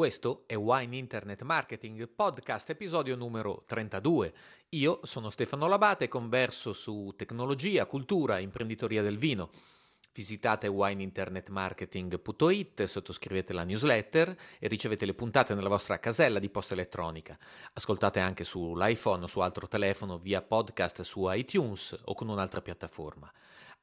Questo è Wine Internet Marketing Podcast, episodio numero 32. Io sono Stefano Labate converso su tecnologia, cultura e imprenditoria del vino. Visitate wineinternetmarketing.it, sottoscrivete la newsletter e ricevete le puntate nella vostra casella di posta elettronica. Ascoltate anche sull'iPhone o su altro telefono via podcast su iTunes o con un'altra piattaforma.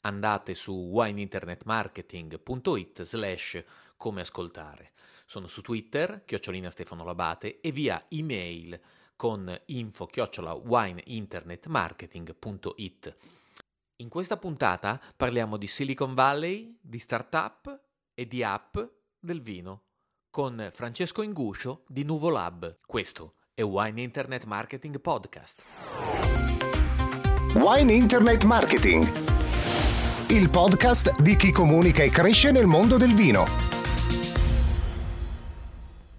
Andate su wineinternetmarketing.it slash come ascoltare. Sono su Twitter, chiocciolina Stefano Labate, e via email con info chiocciola wineinternetmarketing.it. In questa puntata parliamo di Silicon Valley, di startup e di app del vino con Francesco Inguscio di Nuvolab. Questo è Wine Internet Marketing Podcast. Wine Internet Marketing, il podcast di chi comunica e cresce nel mondo del vino.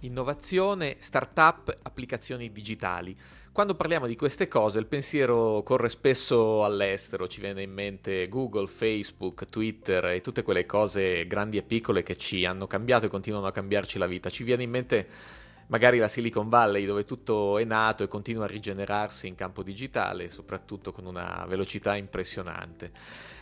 Innovazione, startup, applicazioni digitali. Quando parliamo di queste cose il pensiero corre spesso all'estero, ci viene in mente Google, Facebook, Twitter e tutte quelle cose grandi e piccole che ci hanno cambiato e continuano a cambiarci la vita. Ci viene in mente magari la Silicon Valley dove tutto è nato e continua a rigenerarsi in campo digitale, soprattutto con una velocità impressionante.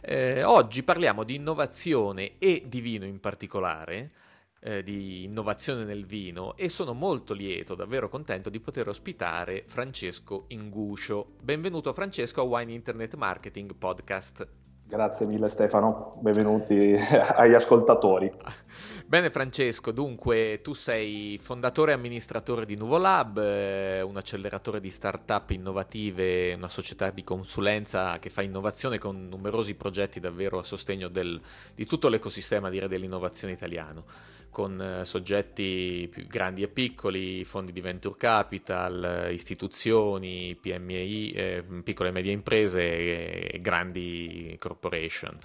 Eh, oggi parliamo di innovazione e di vino in particolare eh, di innovazione nel vino e sono molto lieto, davvero contento di poter ospitare Francesco Inguscio. Benvenuto Francesco a Wine Internet Marketing Podcast. Grazie mille Stefano, benvenuti agli ascoltatori. Bene Francesco, dunque tu sei fondatore e amministratore di Nuvolab, eh, un acceleratore di start-up innovative, una società di consulenza che fa innovazione con numerosi progetti davvero a sostegno del, di tutto l'ecosistema direi, dell'innovazione italiano con eh, soggetti più grandi e piccoli, fondi di venture capital, istituzioni, PMI, eh, piccole e medie imprese e, grandi corporation.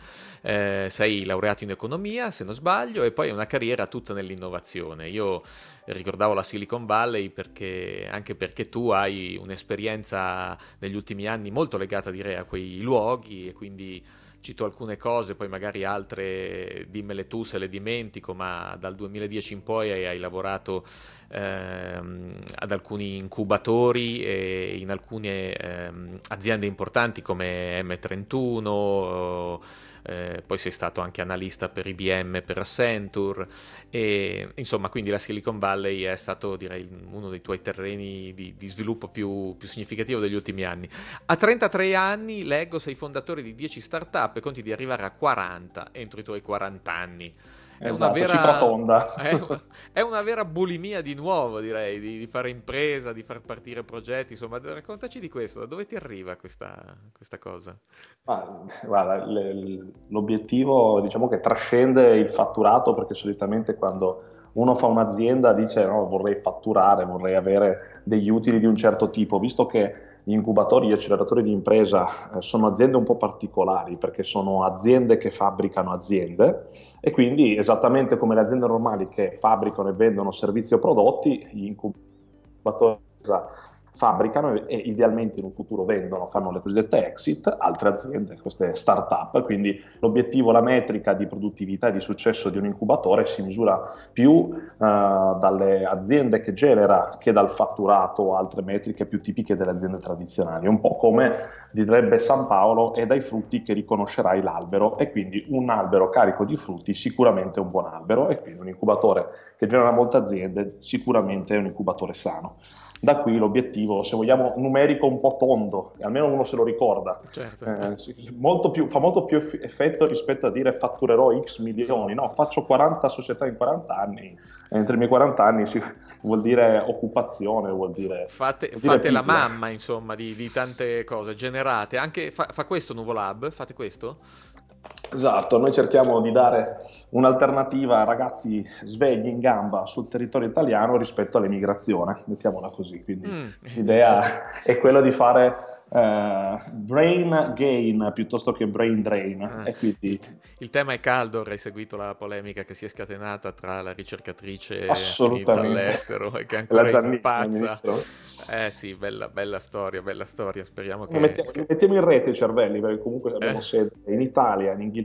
Eh, sei laureato in economia, se non sbaglio, e poi una carriera tutta nell'innovazione. Io ricordavo la Silicon Valley perché, anche perché tu hai un'esperienza negli ultimi anni molto legata direi a quei luoghi e quindi cito alcune cose, poi magari altre dimmele tu se le dimentico, ma dal 2010 in poi hai, hai lavorato ehm, ad alcuni incubatori e in alcune ehm, aziende importanti come M31. O, eh, poi sei stato anche analista per IBM, per Accenture, e insomma quindi la Silicon Valley è stato direi uno dei tuoi terreni di, di sviluppo più, più, significativo degli ultimi anni. A 33 anni leggo sei fondatore di 10 startup e conti di arrivare a 40 entro i tuoi 40 anni è, esatto, una vera, tonda. È, è, una vera bulimia di nuovo, direi, di, di, fare impresa, di far partire progetti. Insomma, raccontaci di questo, da dove ti arriva questa, questa cosa? Ah, guarda, l'obiettivo diciamo che trascende il fatturato perché solitamente quando uno fa un'azienda dice no, vorrei fatturare, vorrei avere degli utili di un certo tipo, visto che gli incubatori, gli acceleratori di impresa eh, sono aziende un po' particolari perché sono aziende che fabbricano aziende e quindi esattamente come le aziende normali che fabbricano e vendono servizi o prodotti, gli incubatori fabbricano e idealmente in un futuro vendono, fanno le cosiddette exit, altre aziende, queste start-up. Quindi l'obiettivo, la metrica di produttività e di successo di un incubatore si misura più uh, dalle aziende che genera che dal fatturato o altre metriche più tipiche delle aziende tradizionali. Un po' come direbbe San Paolo, è dai frutti che riconoscerai l'albero e quindi un albero carico di frutti sicuramente è un buon albero e quindi un incubatore che genera molte aziende sicuramente è un incubatore sano. Da qui l'obiettivo, se vogliamo, numerico un po' tondo, almeno uno se lo ricorda. Certo. Eh, molto più, fa molto più effetto rispetto a dire fatturerò X milioni, no, faccio 40 società in 40 anni, entro i miei 40 anni si, vuol dire occupazione, vuol dire... Fate, vuol dire fate la mamma, insomma, di, di, tante cose generate, anche fa, fa questo Nuvolab, fate questo? Esatto, noi cerchiamo di dare un'alternativa a ragazzi svegli in gamba sul territorio italiano rispetto all'emigrazione, mettiamola così. Quindi mm. l'idea è quella di fare Uh, brain gain piuttosto che brain drain. Ah, quindi... il, il, tema è caldo, hai seguito la polemica che si è scatenata tra la ricercatrice all'estero e che ancora Gianni, impazza Eh sì, bella, bella storia, bella storia. Speriamo che... Mettiamo, mettiamo in rete i cervelli, perché comunque abbiamo eh. sede in Italia, in Inghilterra,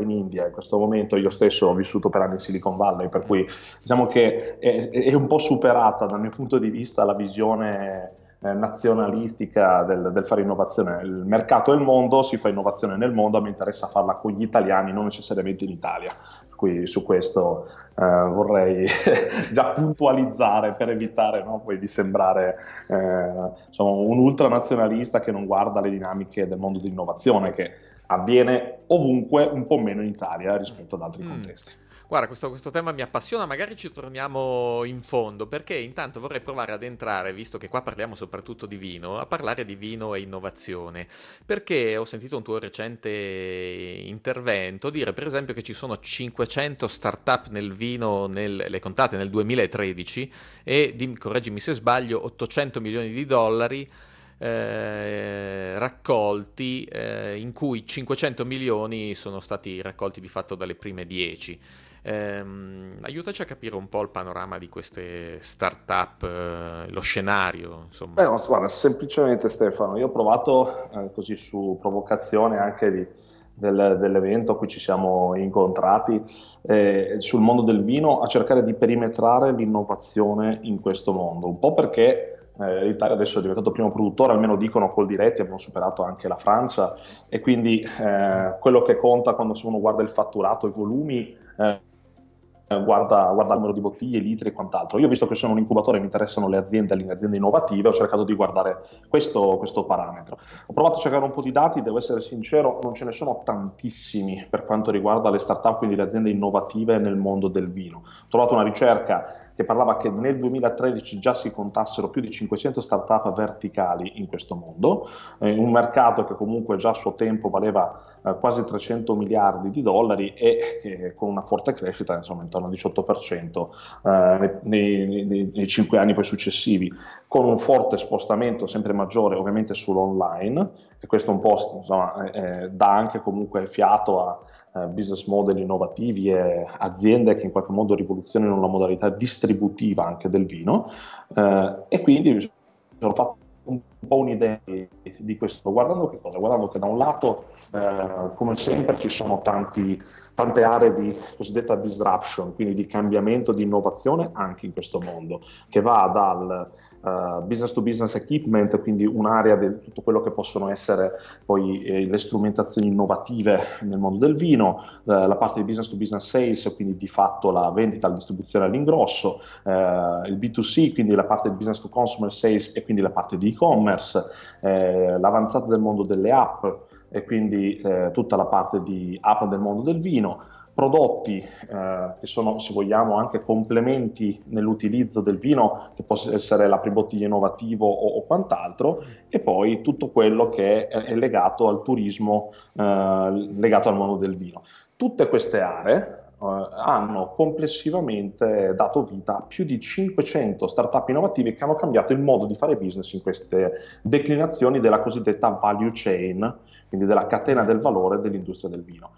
in India. In questo momento io stesso ho vissuto per anni in Silicon Valley, per cui diciamo che è, è un po' superata dal mio punto di vista la visione eh, nazionalistica del, del, fare innovazione. Il mercato è il mondo, si fa innovazione nel mondo, mi interessa farla con gli italiani, non necessariamente in Italia. Qui su questo eh, vorrei già puntualizzare per evitare no, poi di sembrare eh, insomma, un ultranazionalista che non guarda le dinamiche del mondo dell'innovazione, che avviene ovunque, un po' meno in Italia rispetto ad altri mm. contesti. Guarda, questo, questo, tema mi appassiona, magari ci torniamo in fondo, perché intanto vorrei provare ad entrare, visto che qua parliamo soprattutto di vino, a parlare di vino e innovazione, perché ho sentito un tuo recente intervento dire, per esempio, che ci sono 500 start-up nel vino, nel, le contate nel 2013, e, correggimi se sbaglio, 800 milioni di dollari. Eh, raccolti eh, in cui 500 milioni sono stati raccolti di fatto dalle prime 10 Ehm, aiutaci a capire un po' il panorama di queste start-up, eh, lo scenario. Insomma. Beh, guarda, semplicemente Stefano, io ho provato eh, così su provocazione anche di, del, dell'evento a cui ci siamo incontrati eh, sul mondo del vino a cercare di perimetrare l'innovazione in questo mondo, un po' perché eh, l'Italia adesso è diventato primo produttore, almeno dicono col diretti, abbiamo superato anche la Francia e quindi eh, quello che conta quando uno guarda il fatturato, i volumi, eh, guarda, guarda, il numero di bottiglie, litri e quant'altro. Io, visto che sono un incubatore e mi interessano le aziende, le aziende innovative, ho cercato di guardare questo, questo, parametro. Ho provato a cercare un po' di dati, devo essere sincero, non ce ne sono tantissimi per quanto riguarda le start-up, quindi le aziende innovative nel mondo del vino. Ho trovato una ricerca che parlava che nel 2013 già si contassero più di 500 start-up verticali in questo mondo, eh, un mercato che comunque già a suo tempo valeva quasi 300 miliardi di dollari e che con una forte crescita, insomma intorno al 18% eh, nei, nei, nei 5 anni poi successivi, con un forte spostamento sempre maggiore ovviamente sull'online e questo un po' insomma, eh, eh, dà anche comunque fiato a eh, business model innovativi e aziende che in qualche modo rivoluzionano la modalità distributiva anche del vino eh, e quindi sono fatto un po' un'idea di questo, guardando che cosa? Guardando che da un lato, eh, come sempre, ci sono tanti, tante aree di cosiddetta disruption, quindi di cambiamento, di innovazione anche in questo mondo, che va dal uh, business to business equipment, quindi un'area di tutto quello che possono essere poi eh, le strumentazioni innovative nel mondo del vino, eh, la parte di business to business sales, quindi di fatto la vendita, la distribuzione all'ingrosso, eh, il B2C, quindi la parte di business to consumer sales e quindi la parte di e-commerce eh, l'avanzata del mondo delle app e quindi eh, tutta la parte di app del mondo del vino, prodotti eh, che sono, se vogliamo, anche complementi nell'utilizzo del vino, che può essere l'apribottiglia innovativo o, o, quant'altro, e poi tutto quello che è, è legato al turismo, eh, legato al mondo del vino. Tutte queste aree hanno complessivamente dato vita a più di 500 startup innovative che hanno cambiato il modo di fare business in queste declinazioni della cosiddetta value chain, quindi della catena del valore dell'industria del vino.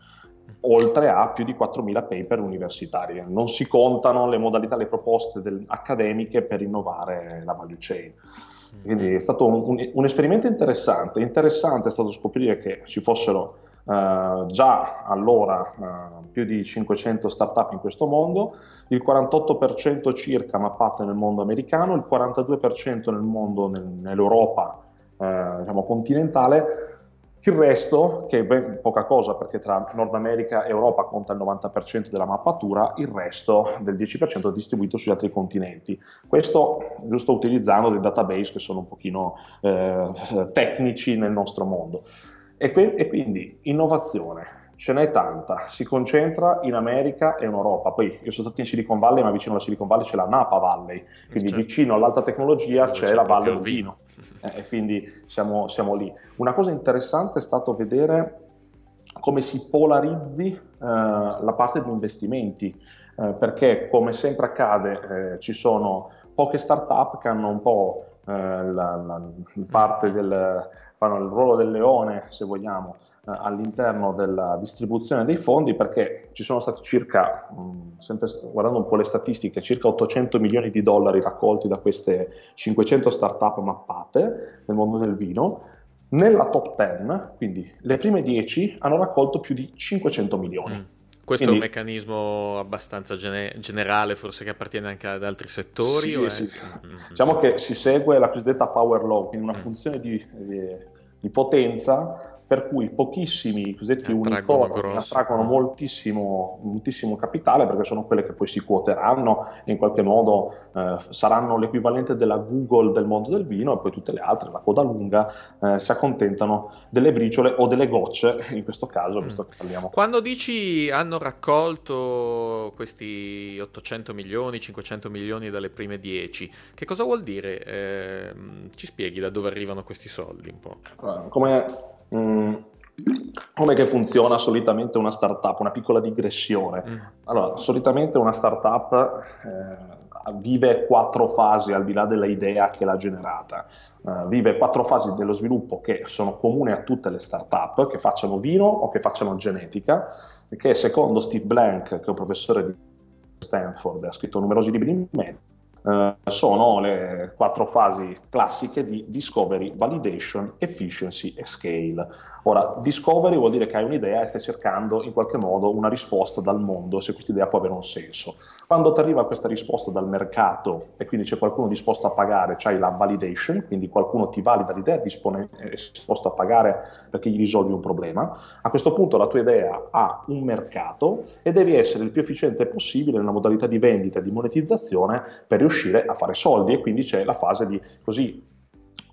Oltre a più di 4.000 paper universitari. Non si contano le modalità, le proposte del, accademiche per innovare la value chain. Quindi è stato un, un, un esperimento interessante. Interessante è stato scoprire che ci fossero Uh, già allora uh, più di 500 start-up in questo mondo, il 48% circa mappate nel mondo americano, il 42% nel mondo, nel, nell'Europa uh, diciamo, continentale, il resto, che è ben poca cosa perché tra Nord America e Europa conta il 90% della mappatura, il resto del 10% è distribuito sugli altri continenti. Questo giusto utilizzando dei database che sono un pochino eh, tecnici nel nostro mondo. E, que- e quindi innovazione, ce n'è tanta, si concentra in America e in Europa. Poi io sono stato in Silicon Valley, ma vicino alla Silicon Valley c'è la Napa Valley, quindi certo. vicino all'alta tecnologia c'è, c'è la Valle del Vino. Eh, e quindi siamo, siamo, lì. Una cosa interessante è stato vedere come si polarizzi eh, la parte di investimenti, eh, perché come sempre accade eh, ci sono poche start-up che hanno un po' la, la, parte del, fanno il ruolo del leone, se vogliamo, eh, all'interno della distribuzione dei fondi perché ci sono stati circa, mh, sempre guardando un po' le statistiche, circa 800 milioni di dollari raccolti da queste 500 start-up mappate nel mondo del vino. Nella top 10, quindi le prime 10, hanno raccolto più di 500 milioni. Mm. Questo Quindi, è un meccanismo abbastanza gene- generale, forse che appartiene anche ad altri settori? Sì, sì. Mm-hmm. Diciamo che si segue la cosiddetta power law, quindi una mm. funzione di, di, di potenza per cui pochissimi cosiddetti unicorni attraggono moltissimo, moltissimo, capitale perché sono quelle che poi si quoteranno e in qualche modo eh, saranno l'equivalente della Google del mondo del vino e poi tutte le altre, la coda lunga, eh, si accontentano delle briciole o delle gocce, in questo caso, mm. visto che parliamo. Quando dici hanno raccolto questi 800 milioni, 500 milioni dalle prime 10, che cosa vuol dire? Eh, ci spieghi da dove arrivano questi soldi un po'? Come Mm, come che funziona solitamente una startup, una piccola digressione. Mm. Allora, solitamente una startup eh, vive quattro fasi al di là dell'idea che l'ha generata. Uh, vive quattro fasi dello sviluppo che sono comuni a tutte le startup, che facciano vino o che facciano genetica, che secondo Steve Blank, che è un professore di Stanford, ha scritto numerosi libri in merito, Uh, sono le quattro fasi classiche di discovery, validation, efficiency e scale. Ora, discovery vuol dire che hai un'idea e stai cercando in qualche modo una risposta dal mondo, se questa idea può avere un senso. Quando ti arriva questa risposta dal mercato e quindi c'è qualcuno disposto a pagare, c'hai la validation, quindi qualcuno ti valida l'idea, è disposto a pagare perché gli risolvi un problema. A questo punto la tua idea ha un mercato e devi essere il più efficiente possibile nella modalità di vendita e di monetizzazione per riuscire riuscire a fare soldi e quindi c'è la fase di così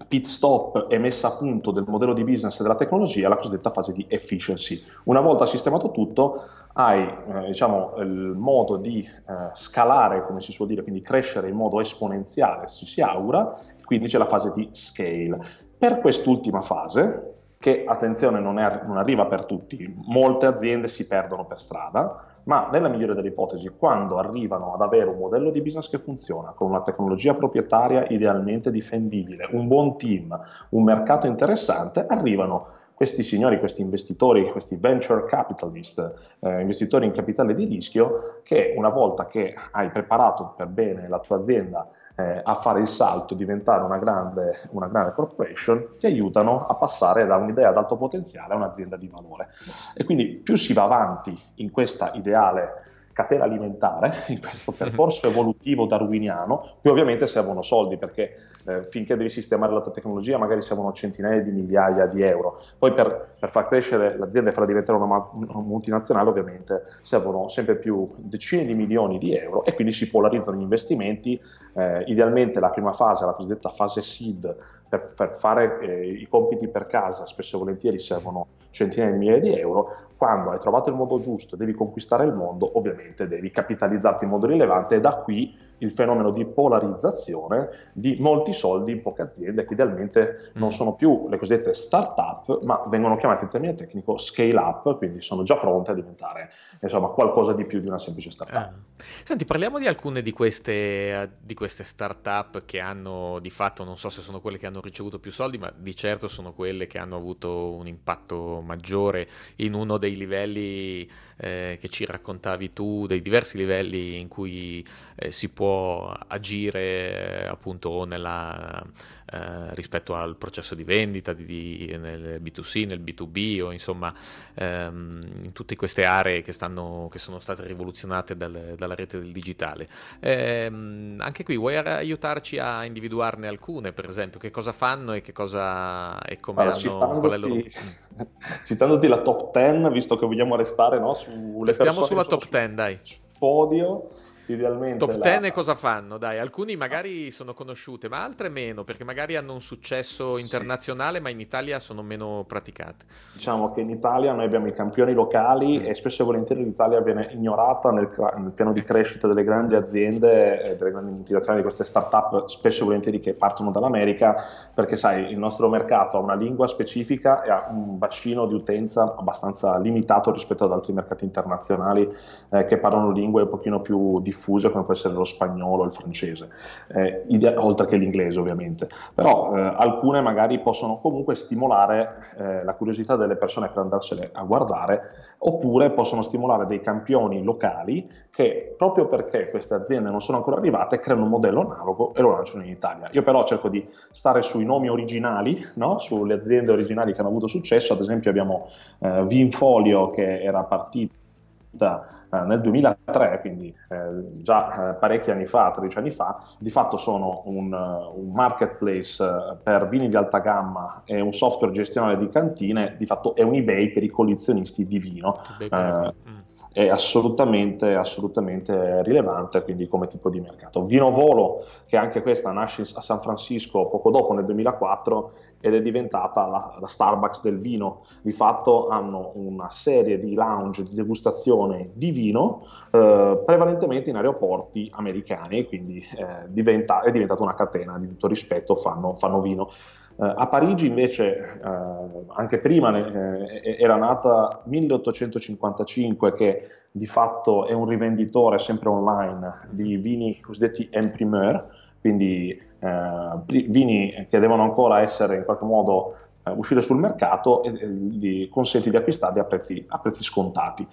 pit stop e messa a punto del modello di business e della tecnologia, la cosiddetta fase di efficiency. Una volta sistemato tutto, hai eh, diciamo, il modo di eh, scalare, come si suol dire, quindi crescere in modo esponenziale, si, si augura, quindi c'è la fase di scale. Per quest'ultima fase, che attenzione non, è, non arriva per tutti, molte aziende si perdono per strada, ma nella migliore delle ipotesi, quando arrivano ad avere un modello di business che funziona, con una tecnologia proprietaria idealmente difendibile, un buon team, un mercato interessante, arrivano questi signori, questi investitori, questi venture capitalist, eh, investitori in capitale di rischio, che una volta che hai preparato per bene la tua azienda eh, a fare il salto diventare una grande, una grande corporation, ti aiutano a passare da un'idea ad alto potenziale a un'azienda di valore. E quindi più si va avanti in questa ideale catena alimentare, in questo percorso evolutivo darwiniano, più ovviamente servono soldi perché eh, finché devi sistemare la tua tecnologia magari servono centinaia di migliaia di euro. Poi per, per far crescere l'azienda e farla diventare una, una, multinazionale ovviamente servono sempre più decine di milioni di euro e quindi si polarizzano gli investimenti. Eh, idealmente la prima fase, la cosiddetta fase seed, per, per fare eh, i compiti per casa spesso e volentieri servono centinaia di migliaia di euro, quando hai trovato il modo giusto e devi conquistare il mondo, ovviamente devi capitalizzarti in modo rilevante e da qui il fenomeno di polarizzazione di molti soldi in poche aziende che idealmente non mm. sono più le cosiddette start-up, ma vengono chiamate in termine tecnico scale-up, quindi sono già pronte a diventare insomma, qualcosa di più di una semplice start-up. Ah. Senti, parliamo di alcune di queste, di queste start-up che hanno di fatto, non so se sono quelle che hanno ricevuto più soldi, ma di certo sono quelle che hanno avuto un impatto maggiore in uno dei livelli eh, che ci raccontavi tu, dei diversi livelli in cui eh, si può agire eh, appunto nella, eh, rispetto al processo di vendita di, di, nel B2C, nel B2B o insomma ehm, in tutte queste aree che, stanno, che sono state rivoluzionate dal, dalla rete del digitale. Ehm, anche qui vuoi aiutarci a individuarne alcune, per esempio, che cosa fanno e che cosa e come allora, hanno è loro... citandoti la top 10, visto che vogliamo restare no, sulle Stiamo sulla top 10, dai. Podio idealmente. Top 10 la... cosa fanno? Dai, alcuni magari sono conosciute, ma altre meno, perché magari hanno un successo sì. internazionale, ma in Italia sono meno praticate. Diciamo che in Italia noi abbiamo i campioni locali mm. e spesso e volentieri l'Italia viene ignorata nel, nel, piano di crescita delle grandi aziende, delle grandi multinazionali, di queste start-up, spesso e volentieri che partono dall'America, perché sai, il nostro mercato ha una lingua specifica e ha un bacino di utenza abbastanza limitato rispetto ad altri mercati internazionali eh, che parlano lingue un pochino più difficili diffuse come può essere lo spagnolo, il francese, eh, ide- oltre che l'inglese ovviamente, però eh, alcune magari possono comunque stimolare eh, la curiosità delle persone per andarsene a guardare, oppure possono stimolare dei campioni locali che proprio perché queste aziende non sono ancora arrivate creano un modello analogo e lo lanciano in Italia. Io però cerco di stare sui nomi originali, no? sulle aziende originali che hanno avuto successo, ad esempio abbiamo eh, Vinfolio che era partita eh, nel 2003, quindi eh, già eh, parecchi anni fa, 13 anni fa, di fatto sono un, un, marketplace per vini di alta gamma e un software gestionale di cantine, di fatto è un eBay per i collezionisti di vino. Eh, è assolutamente, assolutamente rilevante quindi come tipo di mercato. Vino Volo, che anche questa nasce a San Francisco poco dopo nel 2004 ed è diventata la, la Starbucks del vino. Di fatto hanno una serie di lounge di degustazione di vino eh, prevalentemente in aeroporti americani, quindi eh, diventa, è diventata una catena di tutto rispetto, fanno, fanno vino. Uh, a Parigi invece, uh, anche prima eh, era nata 1855 che di fatto è un rivenditore sempre online di vini cosiddetti en primeur, quindi vini che devono ancora essere in qualche modo uscire sul mercato e, e gli consente di acquistarli a prezzi, a prezzi scontati.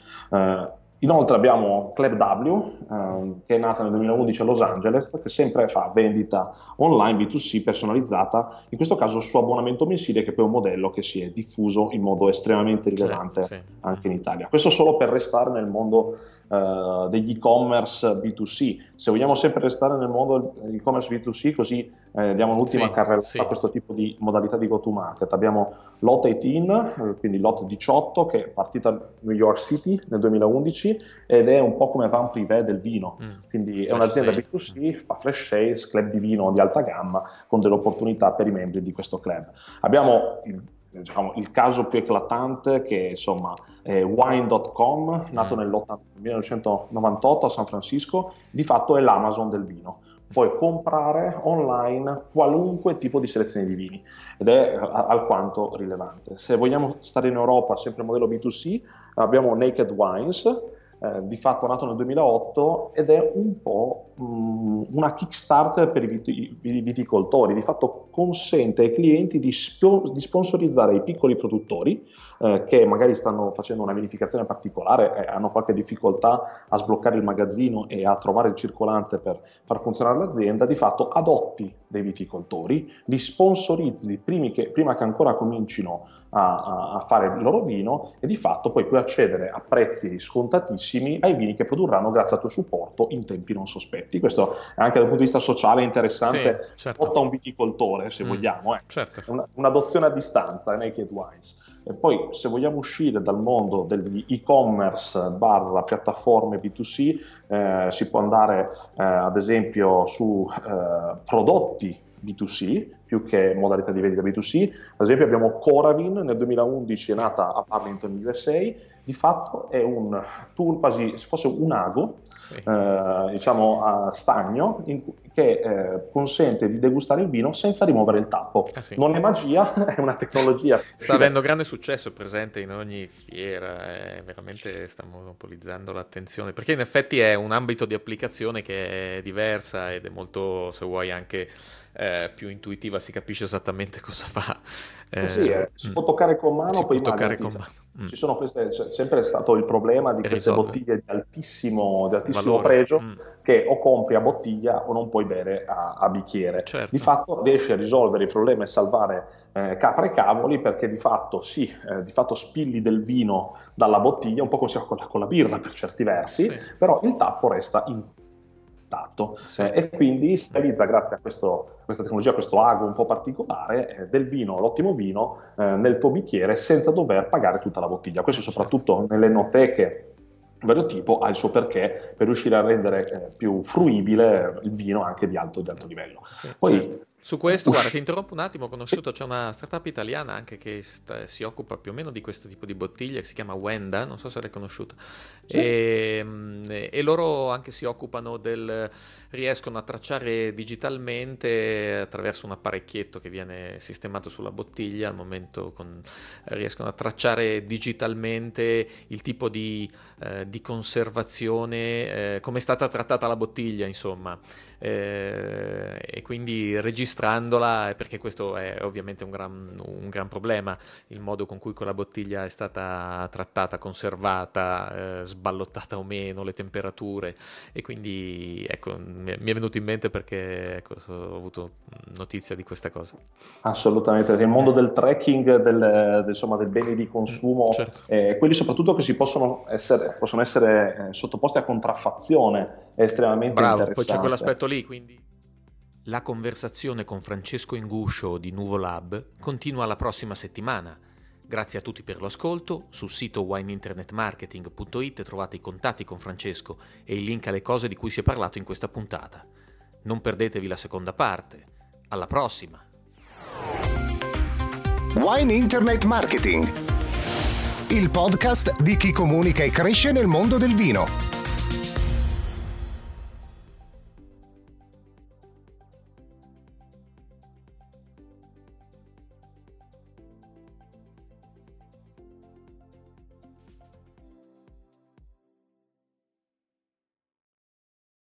Inoltre abbiamo Club W, ehm, che è nata nel 2011 a Los Angeles, che sempre fa vendita online B2C personalizzata, in questo caso su abbonamento mensile, che poi è un modello che si è diffuso in modo estremamente rilevante sì, sì. anche in Italia. Questo solo per restare nel mondo uh, degli e-commerce B2C. Se vogliamo sempre restare nel mondo dell'e-commerce B2C, così eh, diamo un'ultima sì, carrellata sì. a questo tipo di modalità di go-to-market. Abbiamo Lot 18, eh, quindi Lot 18, che è partita a New York City nel 2011 ed è un po' come Van Privé del vino. Mm. Quindi è un'azienda B2C, fa flash sales, club di vino di alta gamma, con delle opportunità per i membri di questo club. Abbiamo il diciamo, il caso più eclatante che insomma è Wine.com, nato mm. nel 1998 a San Francisco, di fatto è l'Amazon del vino. Puoi comprare online qualunque tipo di selezione di vini ed è alquanto rilevante. Se vogliamo stare in Europa, sempre modello B2C, abbiamo Naked Wines, eh, di fatto nato nel 2008 ed è un po' mh, mm, una Kickstarter per i, vit- i, viticoltori, di fatto consente ai clienti di, sp- di sponsorizzare i piccoli produttori eh, che magari stanno facendo una vinificazione particolare e hanno qualche difficoltà a sbloccare il magazzino e a trovare il circolante per far funzionare l'azienda, di fatto adotti dei viticoltori, li sponsorizzi che, prima che ancora comincino a, a, fare il loro vino e di fatto poi puoi accedere a prezzi scontatissimi ai vini che produrranno grazie al tuo supporto in tempi non sospetti. Questo è anche dal punto di vista sociale interessante, sì, certo. a un viticoltore se mm, vogliamo, eh. certo. Una, un'adozione a distanza, Naked Wines. E poi se vogliamo uscire dal mondo degli e-commerce barra piattaforme B2C, eh, si può andare eh, ad esempio su eh, prodotti B2C più che modalità di vendita B2C. Ad esempio abbiamo Coravin, nel 2011 è nata a Arlington, USA, di fatto è un tool quasi se fosse un ago. Eh, diciamo a stagno, in, che eh, consente di degustare il vino senza rimuovere il tappo. Eh sì. Non è magia, è una tecnologia. sta avendo grande successo, è presente in ogni fiera, veramente sta monopolizzando l'attenzione, perché in effetti è un ambito di applicazione che è diversa ed è molto, se vuoi, anche eh, più intuitiva, si capisce esattamente cosa fa. Eh, sì, eh, si può toccare con mano, si poi può toccare con mano. Mm. Ci sono queste, c'è sempre stato il problema di queste risolve. bottiglie di altissimo, di altissimo pregio mm. che o compri a bottiglia o non puoi bere a, a bicchiere. Certo. Di fatto riesci a risolvere il problema e salvare eh, capra e cavoli perché di fatto sì, eh, di fatto spilli del vino dalla bottiglia, un po' come si fa con la, con la birra per certi versi, sì. però il tappo resta in contatto sì. eh, e quindi si realizza grazie a questo, questa tecnologia, a questo ago un po' particolare eh, del vino, l'ottimo vino eh, nel tuo bicchiere senza dover pagare tutta la bottiglia. Questo certo. soprattutto nelle enoteche vario tipo ha il suo perché per riuscire a rendere eh, più fruibile il vino anche di alto, di alto livello. Poi certo Su questo, guarda, ti interrompo un attimo, ho conosciuto, c'è una startup italiana anche che sta, si occupa più o meno di questo tipo di bottiglie, che si chiama Wenda, non so se l'hai conosciuta, sì. e, e, loro anche si occupano del, riescono a tracciare digitalmente attraverso un apparecchietto che viene sistemato sulla bottiglia, al momento con, riescono a tracciare digitalmente il tipo di, eh, di conservazione, eh, come è stata trattata la bottiglia, insomma. Eh, e quindi registrandola, perché questo è ovviamente un gran, un gran, problema, il modo con cui quella bottiglia è stata trattata, conservata, eh, sballottata o meno, le temperature e quindi ecco, mi è venuto in mente perché ecco, ho avuto notizia di questa cosa. Assolutamente, perché il mondo del tracking del, insomma, del bene di consumo, certo. eh, quelli soprattutto che si possono essere, possono essere eh, sottoposti a contraffazione è estremamente Bravo, interessante. poi c'è quell'aspetto lì, quindi... La conversazione con Francesco Inguscio di Nuvolab continua la prossima settimana. Grazie a tutti per l'ascolto. Sul sito wineinternetmarketing.it trovate i contatti con Francesco e il link alle cose di cui si è parlato in questa puntata. Non perdetevi la seconda parte. Alla prossima! Wine Internet Marketing, il podcast di chi comunica e cresce nel mondo del vino